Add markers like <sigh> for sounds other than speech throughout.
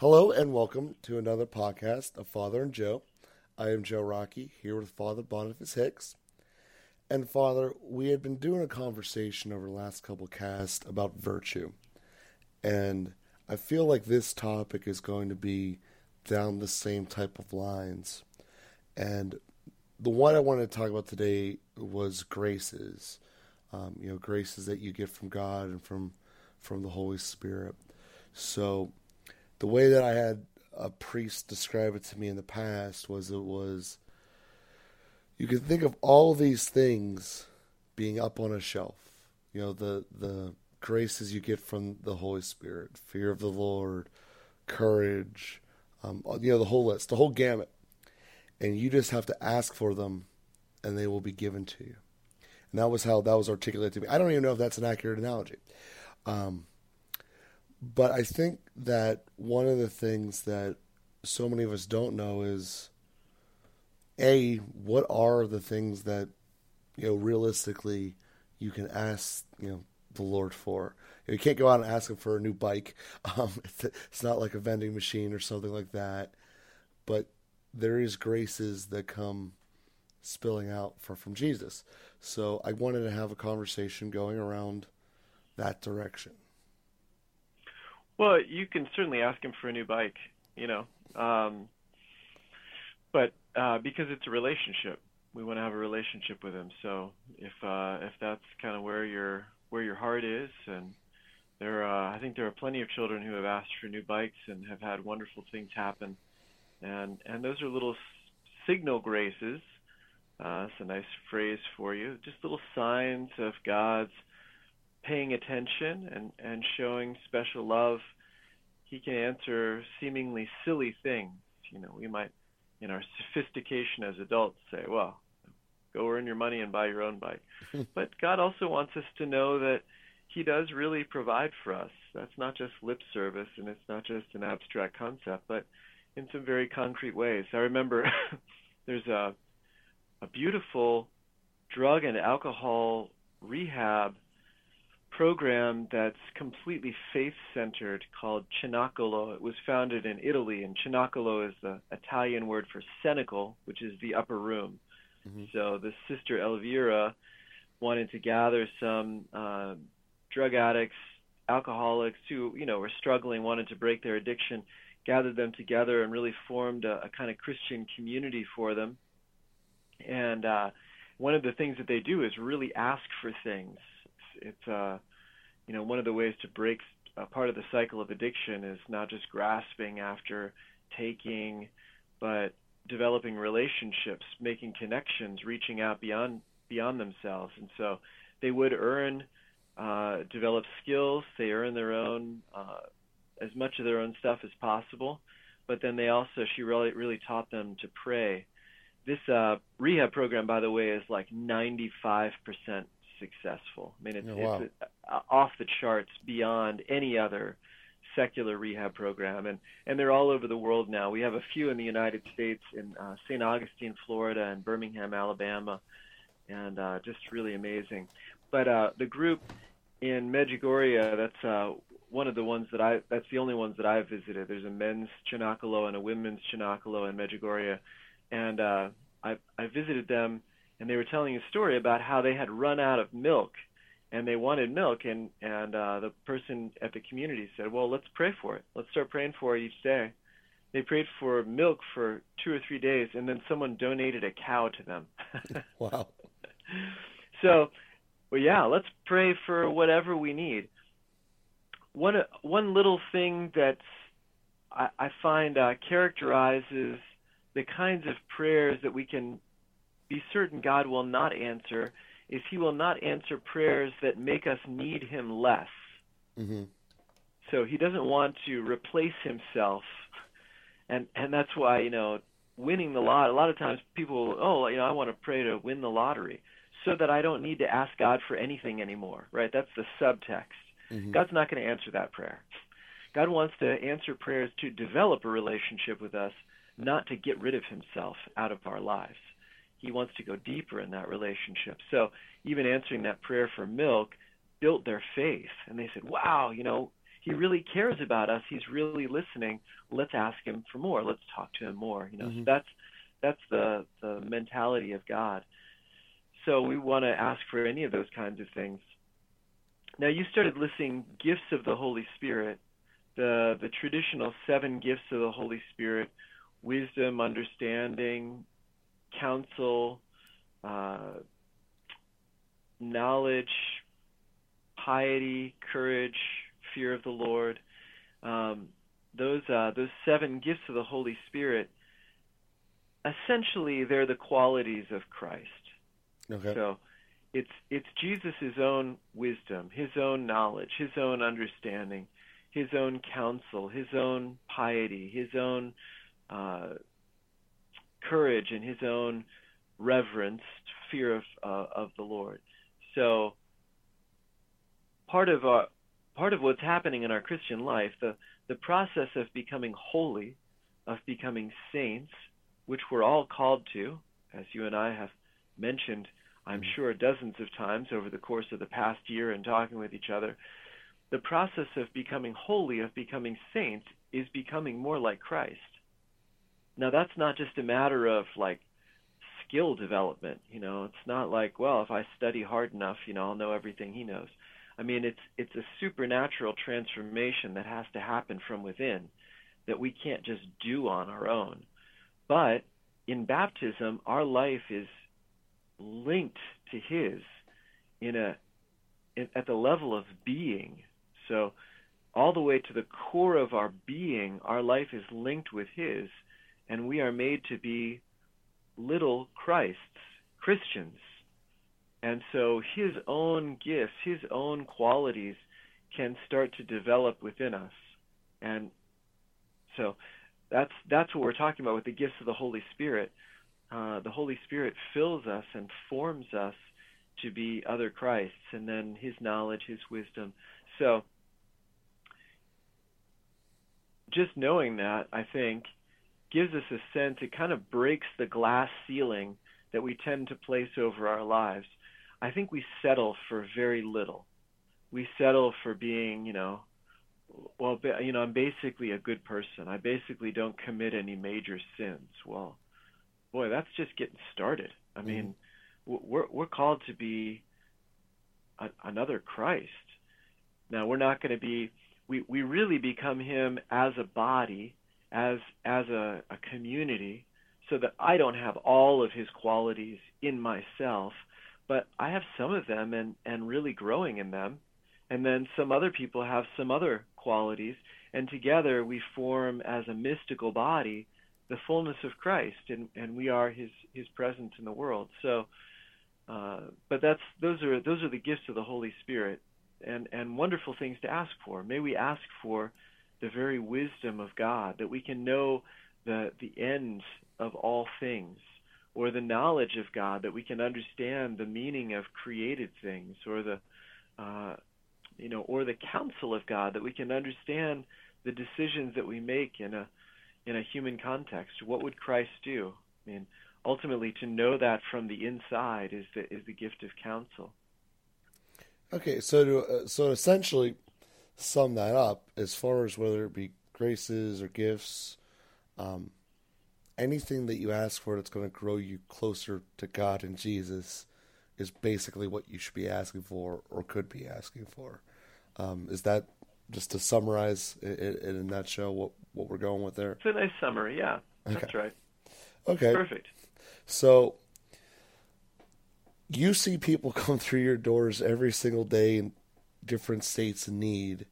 Hello and welcome to another podcast of Father and Joe. I am Joe Rockey here with Father Boniface Hicks. And Father, we had been doing a conversation over the last couple casts about virtue. And I feel like this topic is going to be down the same type of lines. And the one I wanted to talk about today was graces. Um, you know, graces that you get from God and from from the Holy Spirit. So the way that I had a priest describe it to me in the past was it was you can think of all these things being up on a shelf. You know, the the graces you get from the Holy Spirit, fear of the Lord, courage, um, you know, the whole list, the whole gamut. And you just have to ask for them and they will be given to you. And that was how that was articulated to me. I don't even know if that's an accurate analogy. Um, but I think that one of the things that so many of us don't know is a what are the things that you know realistically you can ask you know the Lord for. You, can't go out and ask him for a new bike. <laughs> Um, it's, it's not like a vending machine or something like that. But there is graces that come spilling out for, from Jesus. So I wanted to have a conversation going around that direction. Well, you can certainly ask him for a new bike, you know, um, but uh, because it's a relationship, we want to have a relationship with him. So if uh, if that's kind of where your where your heart is, and there, uh, I think there are plenty of children who have asked for new bikes and have had wonderful things happen, and and those are little signal graces. Uh, that's a nice phrase for you. Just little signs of God's paying attention and, and showing special love, he can answer seemingly silly things. You know, we might, in our sophistication as adults, say, well, go earn your money and buy your own bike. <laughs> but God also wants us to know that he does really provide for us. That's not just lip service and it's not just an abstract concept, but in some very concrete ways. I remember <laughs> there's a a beautiful drug and alcohol rehab program that's completely faith centered called Cenacolo. It was founded in Italy, and Cenacolo is the Italian word for cenacle, which is the upper room. Mm-hmm. So the sister Elvira wanted to gather some uh, drug addicts, alcoholics who you know were struggling, wanted to break their addiction, gathered them together and really formed a, a kind of Christian community for them. And uh, one of the things that they do is really ask for things it's uh, you know one of the ways to break a part of the cycle of addiction is not just grasping after taking, but developing relationships, making connections, reaching out beyond beyond themselves. And so they would earn, uh, develop skills. They earn their own uh, as much of their own stuff as possible. But then they also she really really taught them to pray. This uh, rehab program, by the way, is like 95% successful. I mean, it's, oh, wow. it's uh, off the charts beyond any other secular rehab program, and and they're all over the world now. We have a few in the United States, in uh, St. Augustine, Florida, and Birmingham, Alabama, and uh, just really amazing. But uh, the group in Medjugorje, that's uh, one of the ones that I that's the only ones that I've visited. There's a men's Cenacolo and a women's Cenacolo in Medjugorje, and uh, I I visited them and they were telling a story about how they had run out of milk and they wanted milk and and uh the person at the community said well let's pray for it. Let's start praying for it each day. They prayed for milk for two or three days and then someone donated a cow to them. <laughs> Wow. So well yeah let's pray for whatever we need. One one little thing that I, I find uh, characterizes the kinds of prayers that we can be certain God will not answer is he will not answer prayers that make us need him less. Mm-hmm. So he doesn't want to replace himself. And and that's why, you know, winning the lot a lot of times people oh, you know, I want to pray to win the lottery so that I don't need to ask God for anything anymore, right? That's the subtext. Mm-hmm. God's not going to answer that prayer. God wants to answer prayers to develop a relationship with us, not to get rid of himself out of our lives he wants to go deeper in that relationship. So even answering that prayer for milk built their faith, and they said, "Wow, you know, he really cares about us. He's really listening. Let's ask him for more. Let's talk to him more. You know, mm-hmm. so that's that's the the mentality of God. So we want to ask for any of those kinds of things. Now you started listing gifts of the Holy Spirit, the the traditional seven gifts of the Holy Spirit: wisdom, understanding, counsel, uh, knowledge, piety, courage, fear of the Lord. Um, those uh, those seven gifts of the Holy Spirit, essentially, they're the qualities of Christ. Okay. So it's it's Jesus' own wisdom, his own knowledge, his own understanding, his own counsel, his own piety, his own uh, courage, and his own reverence, fear of uh, of the Lord. So part of our part of what's happening in our Christian life, the the process of becoming holy, of becoming saints, which we're all called to, as you and I have mentioned, I'm mm-hmm. sure dozens of times over the course of the past year and talking with each other, the process of becoming holy, of becoming saints, is becoming more like Christ. Now that's not just a matter of like skill development. You know, it's not like, well, if I study hard enough, you know, I'll know everything he knows. I mean, it's it's a supernatural transformation that has to happen from within that we can't just do on our own. But in baptism, our life is linked to his in a in, at the level of being. So all the way to the core of our being, our life is linked with his and we are made to be little Christs, Christians. And so his own gifts, his own qualities can start to develop within us. And so that's that's what we're talking about with the gifts of the Holy Spirit. Uh, the Holy Spirit fills us and forms us to be other Christs, and then His knowledge, His wisdom. So, just knowing that, I think, gives us a sense, it kind of breaks the glass ceiling that we tend to place over our lives. I think we settle for very little. We settle for being, you know, well, you know, I'm basically a good person. I basically don't commit any major sins. Well, boy, that's just getting started. I mean, mm-hmm. we're we're called to be a, another Christ. Now, we're not going to be. We we really become Him as a body as as a, a community so that I don't have all of his qualities in myself, but I have some of them and, and really growing in them. And then some other people have some other qualities, and together we form as a mystical body the fullness of Christ, and, and we are his his presence in the world. So, uh, but that's those are those are the gifts of the Holy Spirit, and and wonderful things to ask for. May we ask for the very wisdom of God, that we can know the the end of all things, or the knowledge of God, that we can understand the meaning of created things, or the uh, you know, or the counsel of God, that we can understand the decisions that we make in a in a human context. What would Christ do? I mean, ultimately, to know that from the inside is the is the gift of counsel. Okay, so to, uh, so essentially, sum that up as far as whether it be graces or gifts, um, anything that you ask for that's going to grow you closer to God and Jesus is basically what you should be asking for or could be asking for. Um, is that just to summarize in, in a nutshell what, what we're going with there? It's a nice summary, yeah. Okay. That's right. Okay. Perfect. So you see people <laughs> come through your doors every single day in different states need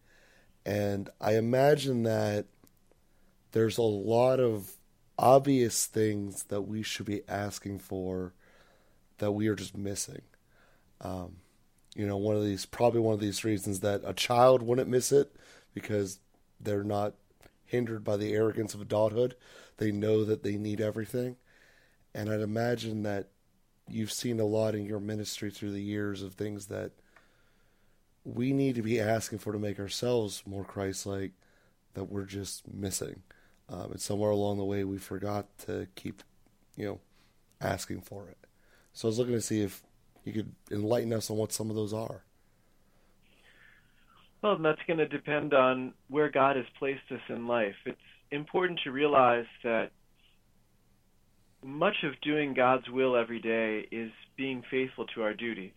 and I imagine that there's a lot of obvious things that we should be asking for that we are just missing. Um, you know, one of these, probably one of these reasons that a child wouldn't miss it because they're not hindered by the arrogance of adulthood. They know that they need everything. And I'd imagine that you've seen a lot in your ministry through the years of things that we need to be asking for to make ourselves more Christ-like that we're just missing. Um, and somewhere along the way, we forgot to keep, you know, asking for it. So I was looking to see if you could enlighten us on what some of those are. Well, that's going to depend on where God has placed us in life. It's important to realize that much of doing God's will every day is being faithful to our duty.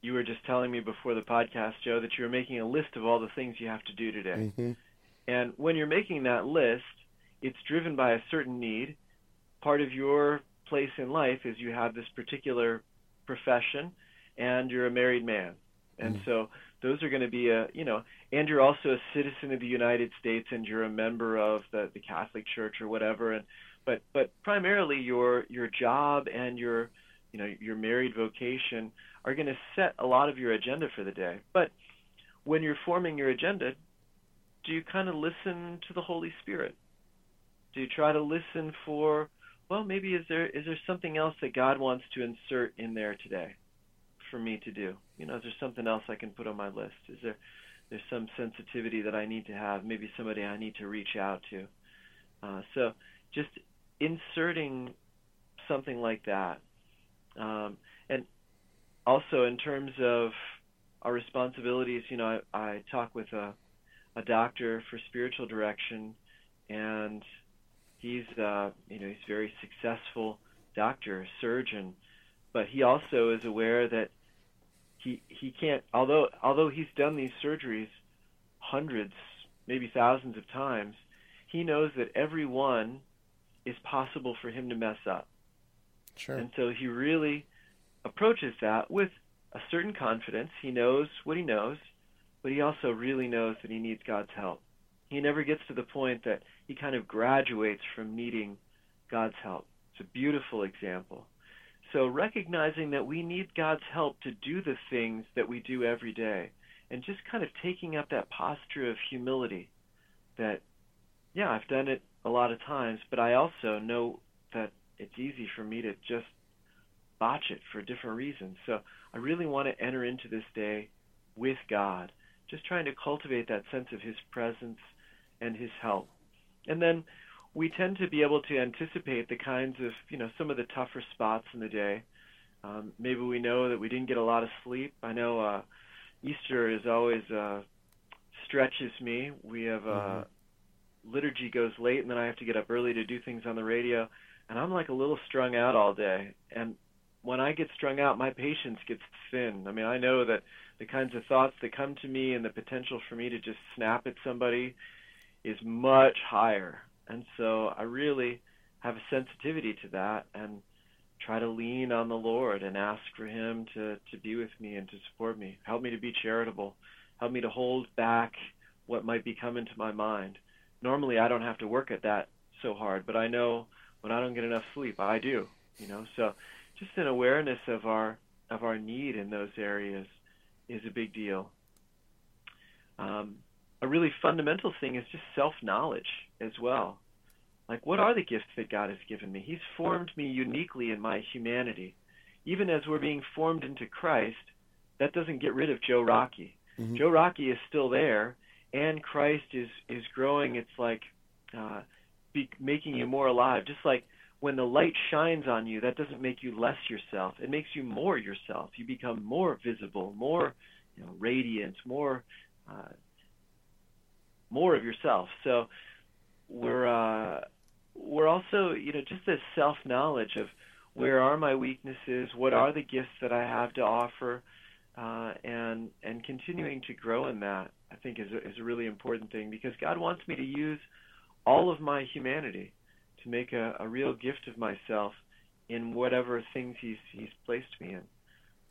You were just telling me before the podcast, Joe, that you were making a list of all the things you have to do today. Mm-hmm. And when you're making that list, it's driven by a certain need. Part of your place in life is you have this particular profession and you're a married man. And mm. so those are going to be a, you know, and you're also a citizen of the United States and you're a member of the, the Catholic Church or whatever. And but but primarily your your job and your you know your married vocation are going to set a lot of your agenda for the day. But when you're forming your agenda, do you kind of listen to the Holy Spirit? Do you try to listen for well, maybe is there is there something else that God wants to insert in there today for me to do? You know, is there something else I can put on my list? Is there there's some sensitivity that I need to have? Maybe somebody I need to reach out to. Uh, so just inserting something like that. Um, and also in terms of our responsibilities, you know, I, I talk with a, a doctor for spiritual direction, and he's, uh, you know, he's very successful doctor, surgeon, but he also is aware that he he can't. Although although he's done these surgeries hundreds, maybe thousands of times, he knows that every one is possible for him to mess up. Sure. And so he really approaches that with a certain confidence. He knows what he knows, but he also really knows that he needs God's help. He never gets to the point that he kind of graduates from needing God's help. It's a beautiful example. So recognizing that we need God's help to do the things that we do every day and just kind of taking up that posture of humility that yeah, I've done it a lot of times, but I also know that it's easy for me to just botch it for different reasons. So I really want to enter into this day with God, just trying to cultivate that sense of His presence and His help. And then we tend to be able to anticipate the kinds of, you know, some of the tougher spots in the day. Um, maybe we know that we didn't get a lot of sleep. I know uh, Easter is always uh, stretches me. We have uh, mm-hmm liturgy goes late and then I have to get up early to do things on the radio and I'm like a little strung out all day and when I get strung out my patience gets thin. I mean, I know that the kinds of thoughts that come to me and the potential for me to just snap at somebody is much higher. And so I really have a sensitivity to that and try to lean on the Lord and ask for him to to be with me and to support me. Help me to be charitable. Help me to hold back what might be coming to my mind normally I don't have to work at that so hard, but I know when I don't get enough sleep, I do. You know, so just an awareness of our of our need in those areas is a big deal. Um, a really fundamental thing is just self knowledge as well. Like, what are the gifts that God has given me? He's formed me uniquely in my humanity. Even as we're being formed into Christ, that doesn't get rid of Joe Rockey. Mm-hmm. Joe Rockey is still there, and Christ is is growing, it's like uh, be, making you more alive. Just like when the light shines on you, that doesn't make you less yourself. It makes you more yourself. You become more visible, more you know, radiant, more uh, more of yourself. So we're uh, we're also you know just this self knowledge of where are my weaknesses, what are the gifts that I have to offer, uh, and and continuing to grow in that. I think is a, is a really important thing because God wants me to use all of my humanity to make a, a real gift of myself in whatever things He's He's placed me in,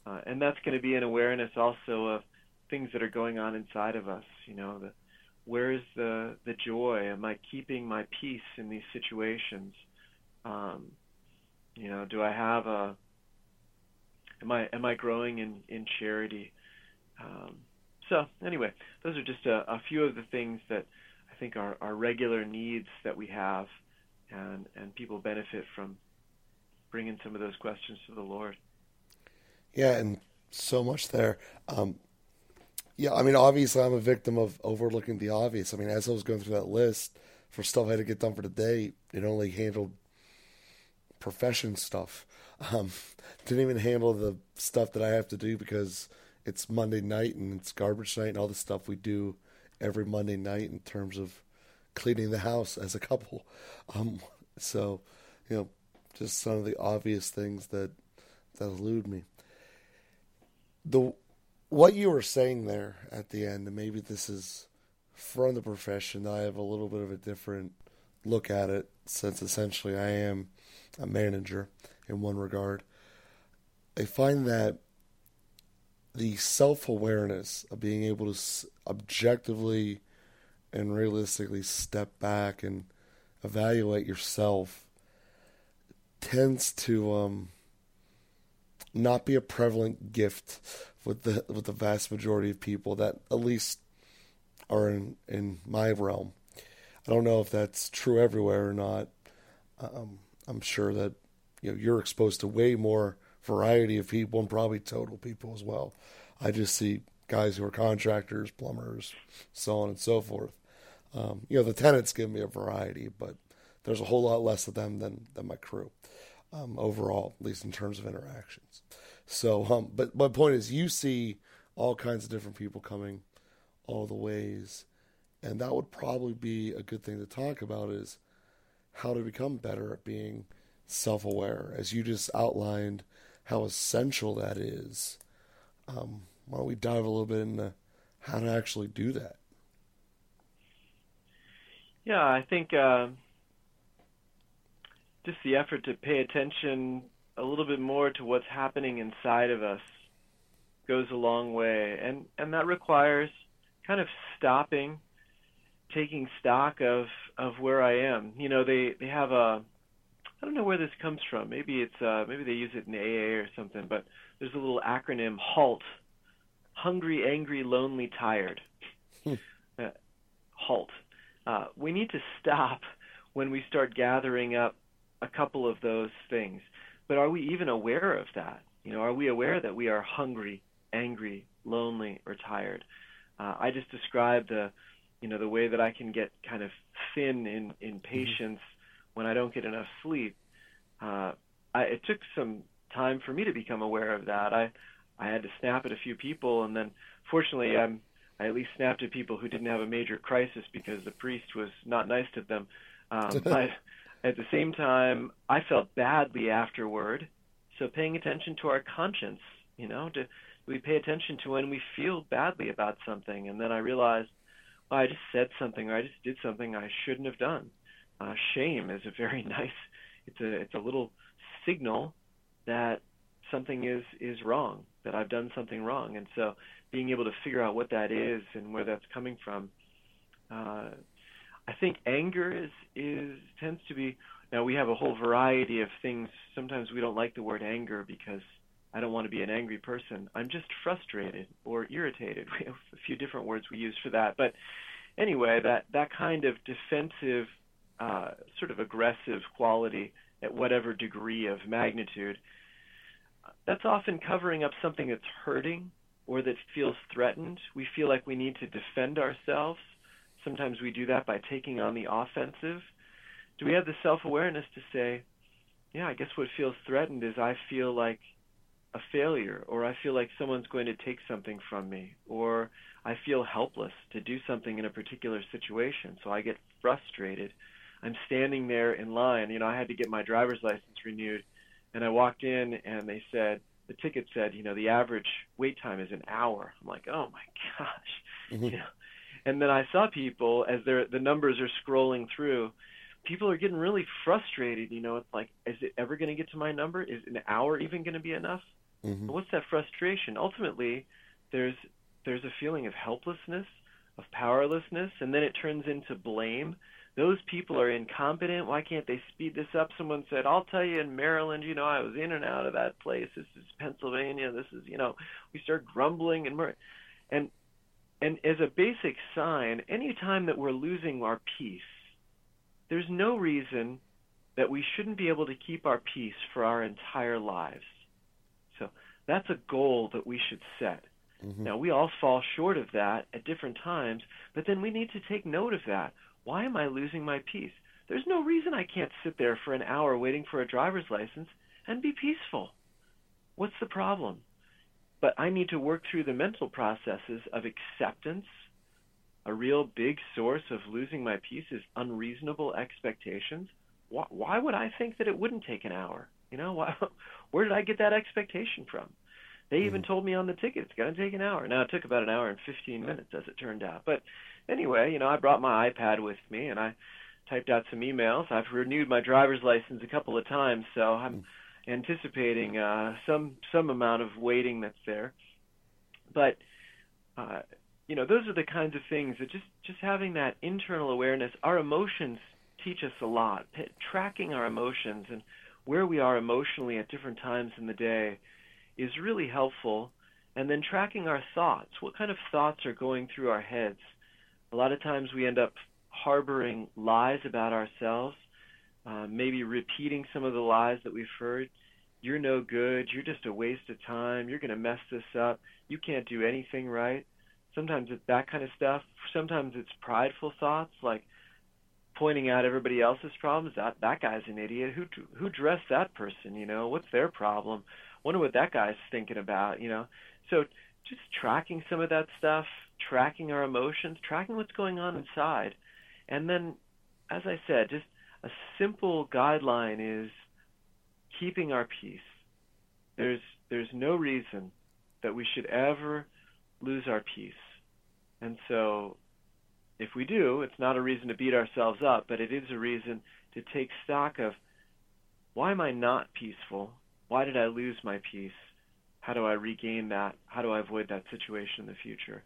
uh, and that's going to be an awareness also of things that are going on inside of us. You know, the, where is the the joy? Am I keeping my peace in these situations? Um, you know, do I have a am I am I growing in in charity? Um, so anyway, those are just a, a few of the things that I think our, are regular needs that we have, and and people benefit from bringing some of those questions to the Lord. Yeah, and so much there. Um, yeah, I mean, obviously, I'm a victim of overlooking the obvious. I mean, as I was going through that list for stuff I had to get done for the day, it only handled profession stuff. Um, <laughs> didn't even handle the stuff that I have to do because it's Monday night and it's garbage night and all the stuff we do every Monday night in terms of cleaning the house as a couple. Um, so, you know, just some of the obvious things that that elude me. The what you were saying there at the end, and maybe this is from the profession. I have a little bit of a different look at it, since essentially I am a manager in one regard. I find that the self awareness of being able to objectively and realistically step back and evaluate yourself tends to um, not be a prevalent gift with the with the vast majority of people that at least are in in my realm. I don't know if that's true everywhere or not. Um, I'm sure that you know you're exposed to way more variety of people and probably total people as well. I just see guys who are contractors, plumbers, so on and so forth. Um, you know, the tenants give me a variety, but there's a whole lot less of them than than my crew um, overall, at least in terms of interactions. So, um, but my point is, you see all kinds of different people coming all the ways, and that would probably be a good thing to talk about is how to become better at being self-aware, as you just outlined how essential that is. Um, why don't we dive a little bit into how to actually do that? Yeah, I think uh, just the effort to pay attention a little bit more to what's happening inside of us goes a long way, and and that requires kind of stopping, taking stock of of where I am. You know, they they have a I don't know where this comes from. Maybe it's uh, maybe they use it in AA or something, but there's a little acronym HALT: hungry, angry, lonely, tired. Hmm. uh, halt. Uh, we need to stop when we start gathering up a couple of those things. But are we even aware of that? You know, are we aware that we are hungry, angry, lonely, or tired? Uh, I just described the, you know, the way that I can get kind of thin in in mm-hmm. patience mm-hmm. When I don't get enough sleep. Uh, I, it took some time for me to become aware of that. I I had to snap at a few people, and then fortunately, I'm I at least snapped at people who didn't have a major crisis because the priest was not nice to them. Um, <laughs> but at the same time, I felt badly afterward. So paying attention to our conscience, you know, to we pay attention to when we feel badly about something, and then I realized, well, I just said something or I just did something I shouldn't have done. Uh, shame is a very <laughs> nice. It's a it's a little signal that something is is wrong, that I've done something wrong, and so being able to figure out what that is and where that's coming from. Uh, I think anger is is tends to be now we have a whole variety of things. Sometimes we don't like the word anger because I don't want to be an angry person. I'm just frustrated or irritated. <laughs> We have a few different words we use for that. But anyway, that that kind of defensive, uh, sort of aggressive quality at whatever degree of magnitude, that's often covering up something that's hurting or that feels threatened. We feel like we need to defend ourselves Sometimes we do that by taking on the offensive. Do we have the self awareness to say, yeah, I guess what feels threatened is I feel like a failure, or I feel like someone's going to take something from me, or I feel helpless to do something in a particular situation, so I get frustrated. I'm standing there in line. You know, I had to get my driver's license renewed, and I walked in, and they said, the ticket said, you know, the average wait time is an hour. I'm like, oh my gosh, mm-hmm. you know, and then I saw people as they're the numbers are scrolling through. People are getting really frustrated. You know, it's like, is it ever going to get to my number? Is an hour even going to be enough? Mm-hmm. What's that frustration? Ultimately, there's there's a feeling of helplessness, of powerlessness, and then it turns into blame. Those people are incompetent. Why can't they speed this up? Someone said, "I'll tell you in Maryland, you know, I was in and out of that place. This is Pennsylvania. This is, you know, we start grumbling and and and as a basic sign, any time that we're losing our peace, there's no reason that we shouldn't be able to keep our peace for our entire lives. So that's a goal that we should set. Mm-hmm. Now, we all fall short of that at different times, but then we need to take note of that. Why am I losing my peace? There's no reason I can't sit there for an hour waiting for a driver's license and be peaceful. What's the problem? but I need to work through the mental processes of acceptance. A real big source of losing my peace is unreasonable expectations. Why, why would I think that it wouldn't take an hour? You know, why, <laughs> where did I get that expectation from? They even mm-hmm. told me on the ticket it's going to take an hour. Now it took about an hour and 15 minutes as it turned out. But anyway, you know, I brought my iPad with me and I typed out some emails. I've renewed my driver's license a couple of times, so I'm anticipating uh, some some amount of waiting that's there. But uh, you know, those are the kinds of things that just just having that internal awareness. Our emotions teach us a lot. P- tracking our emotions and where we are emotionally at different times in the day is really helpful. And then tracking our thoughts. What kind of thoughts are going through our heads? A lot of times we end up harboring lies about ourselves, uh, maybe repeating some of the lies that we've heard. You're no good. You're just a waste of time. You're going to mess this up. You can't do anything right. Sometimes it's that kind of stuff. Sometimes it's prideful thoughts like pointing out everybody else's problems. That that guy's an idiot. Who who dressed that person? You know, what's their problem? Wonder what that guy's thinking about. You know, so just tracking some of that stuff, tracking our emotions, tracking what's going on inside and then, as I said, just a simple guideline is keeping our peace. There's there's no reason that we should ever lose our peace. And so if we do, it's not a reason to beat ourselves up, but it is a reason to take stock of why am I not peaceful? Why did I lose my peace? How do I regain that? How do I avoid that situation in the future?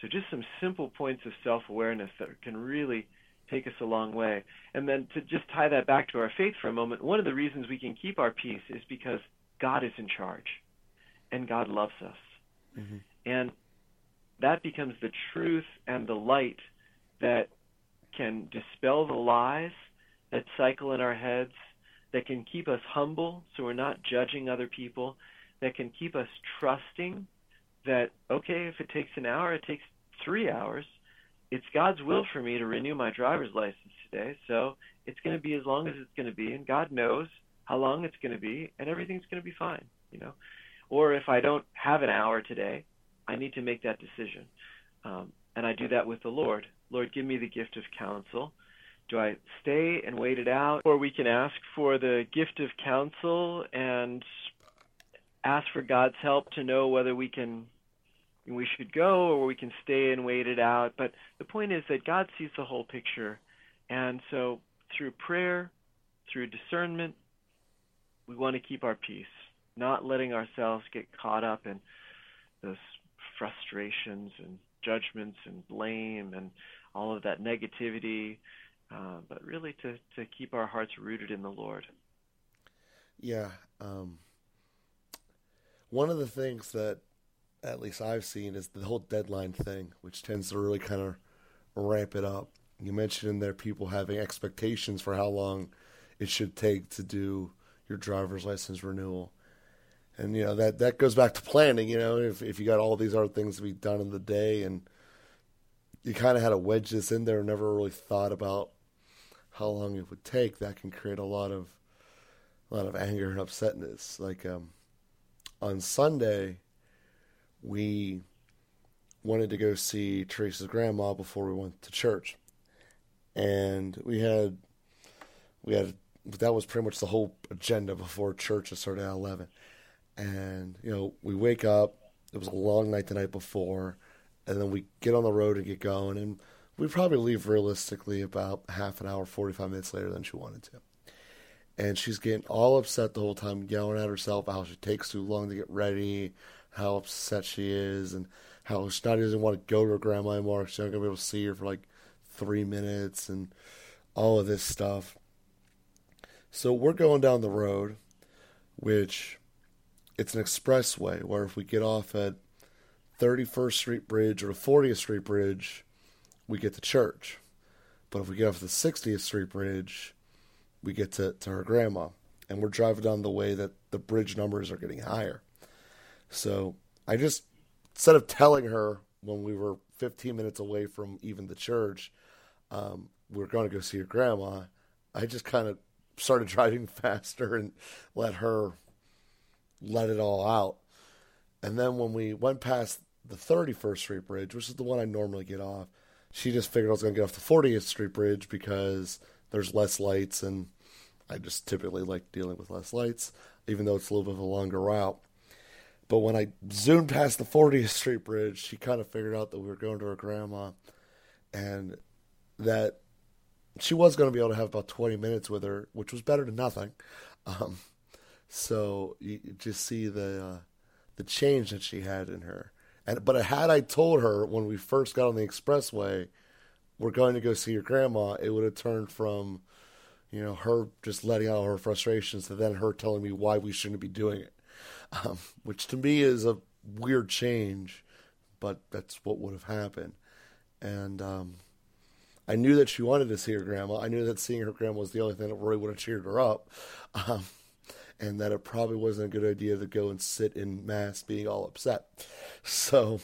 So just some simple points of self-awareness that can really take us a long way. And then to just tie that back to our faith for a moment, one of the reasons we can keep our peace is because God is in charge and God loves us. Mm-hmm. And that becomes the truth and the light that can dispel the lies that cycle in our heads, that can keep us humble so we're not judging other people, that can keep us trusting that, okay, if it takes an hour, it takes three hours. It's God's will for me to renew my driver's license today, so it's going to be as long as it's going to be, and God knows how long it's going to be, and everything's going to be fine, you know. Or if I don't have an hour today, I need to make that decision, um, and I do that with the Lord. Lord, give me the gift of counsel. Do I stay and wait it out, or we can ask for the gift of counsel and ask for God's help to know whether we can we should go or we can stay and wait it out. But the point is that God sees the whole picture. And so through prayer, through discernment, we want to keep our peace, not letting ourselves get caught up in those frustrations and judgments and blame and all of that negativity, uh, but really to, to keep our hearts rooted in the Lord. Yeah. Um, one of the things that at least I've seen, is the whole deadline thing, which tends to really kind of ramp it up. You mentioned in there people having expectations for how long it should take to do your driver's license renewal. And you know that that goes back to planning. You know, if if you got all these other things to be done in the day, and you kind of had to wedge this in there, and never really thought about how long it would take, that can create a lot of a lot of anger and upsetness. Like um, on Sunday, we wanted to go see Teresa's grandma before we went to church, and we had we had that was pretty much the whole agenda before church started at eleven, and you know we wake up. It was a long night the night before, and then we get on the road and get going, and we probably leave realistically about half an hour, forty five minutes later than she wanted to. And she's getting all upset the whole time, yelling at herself how she takes too long to get ready, how upset she is and how she not doesn't want to go to her grandma anymore. She's not gonna be able to see her for like three minutes and all of this stuff. So we're going down the road, which it's an expressway where if we get off at 31st Street Bridge or the 40th Street Bridge, we get to church. But if we get off the 60th Street Bridge, we get to, to her grandma. And we're driving down the way that the bridge numbers are getting higher. So I just, instead of telling her when we were 15 minutes away from even the church, um, we are going to go see her grandma, I just kind of started <laughs> driving faster and let her let it all out. And then when we went past the 31st Street Bridge, which is the one I normally get off, she just figured I was going to get off the 40th Street Bridge because there's less lights and I just typically like dealing with less lights, even though it's a little bit of a longer route. But when I zoomed past the 40th Street Bridge, she kind of figured out that we were going to her grandma and that she was going to be able to have about 20 minutes with her, which was better than nothing. Um, so you just see the uh, the change that she had in her. And but had I told her when we first got on the expressway, we're going to go see your grandma, it would have turned from, you know, her just letting out her frustrations to then her telling me why we shouldn't be doing it, um, which to me is a weird change, but that's what would have happened. And um, I knew that she wanted to see her grandma. I knew that seeing her grandma was the only thing that really would have cheered her up. Um, and that it probably wasn't a good idea to go and sit in mass being all upset. <laughs> So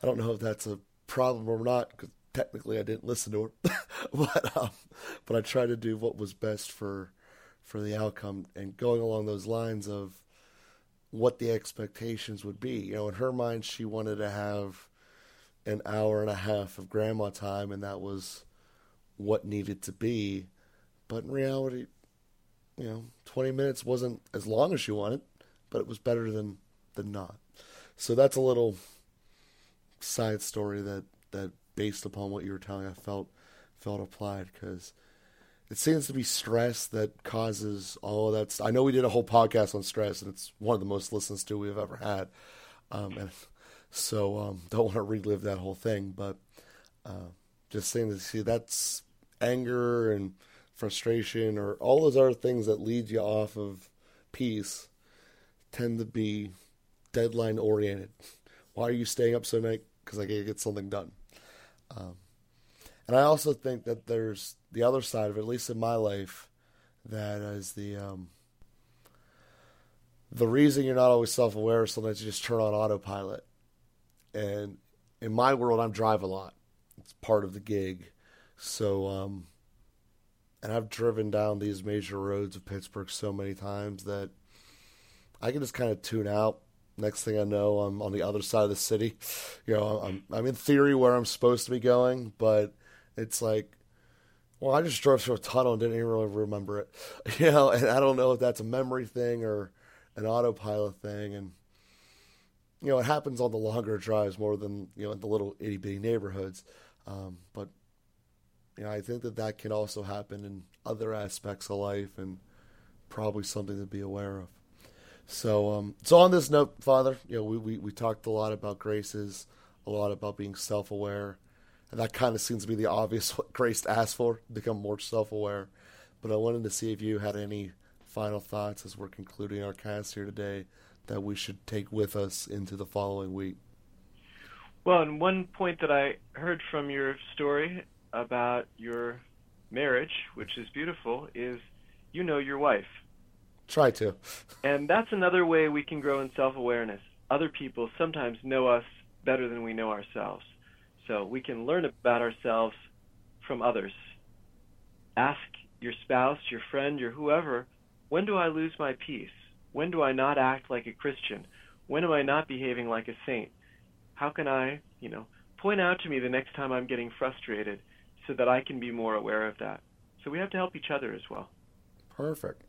I don't know if that's a problem or not because technically I didn't listen to her, <laughs> but um, but I tried to do what was best for for the outcome and going along those lines of what the expectations would be. You know, in her mind, she wanted to have an hour and a half of grandma time, and that was what needed to be. But in reality, you know, 20 minutes wasn't as long as she wanted, but it was better than than not. So that's a little side story that that based upon what you were telling, I felt felt applied because it seems to be stress that causes all of that. I know we did a whole podcast on stress, and it's one of the most listens to we've ever had. Um, and so um, <laughs> don't want to relive that whole thing, but uh, just saying to see that's anger and frustration or all those other things that lead you off of peace tend to be deadline oriented. Why are you staying up so late? Because I gotta get something done. Um, and I also think that there's the other side of it, at least in my life, that is the um, the reason you're not always self aware is sometimes you just turn on autopilot. And in my world, I'm drive a lot. It's part of the gig. So um, and I've driven down these major roads of Pittsburgh so many times that I can just kind of tune out. Next thing I know, I'm on the other side of the city. You know, I'm I'm in theory where I'm supposed to be going, but it's like, well, I just drove through a tunnel and didn't even really remember it. <laughs> You know, and I don't know if that's a memory thing or an autopilot thing, and you know, it happens on the longer drives more than you know in the little itty bitty neighborhoods. Um, but you know, I think that that can also happen in other aspects of life and probably something to be aware of. So, um, so on this note, Father, you know, we, we, we talked a lot about graces, a lot about being self aware, and that kind of seems to be the obvious <laughs> what grace asked for, become more self aware. But I wanted to see if you had any final thoughts as we're concluding our cast here today that we should take with us into the following week. Well, and one point that I heard from your story about your marriage, which is beautiful, is you know your wife. Try to. and that's another way we can grow in self awareness. Other people sometimes know us better than we know ourselves. So we can learn about ourselves from others. Ask your spouse, your friend, your whoever, when do I lose my peace? When do I not act like a Christian? When am I not behaving like a saint? How can I, you know, point out to me the next time I'm getting frustrated so that I can be more aware of that. So we have to help each other as well. Perfect.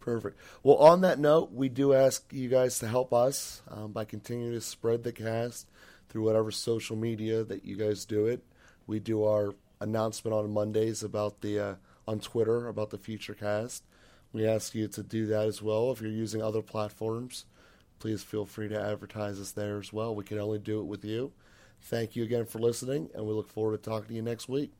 Perfect. Well, on that note, we do ask you guys to help us um, by continuing to spread the cast through whatever social media that you guys do it. We do our announcement on Mondays about the uh, on Twitter about the future cast. We ask you to do that as well. If you're using other platforms, please feel free to advertise us there as well. We can only do it with you. Thank you again for listening, and we look forward to talking to you next week.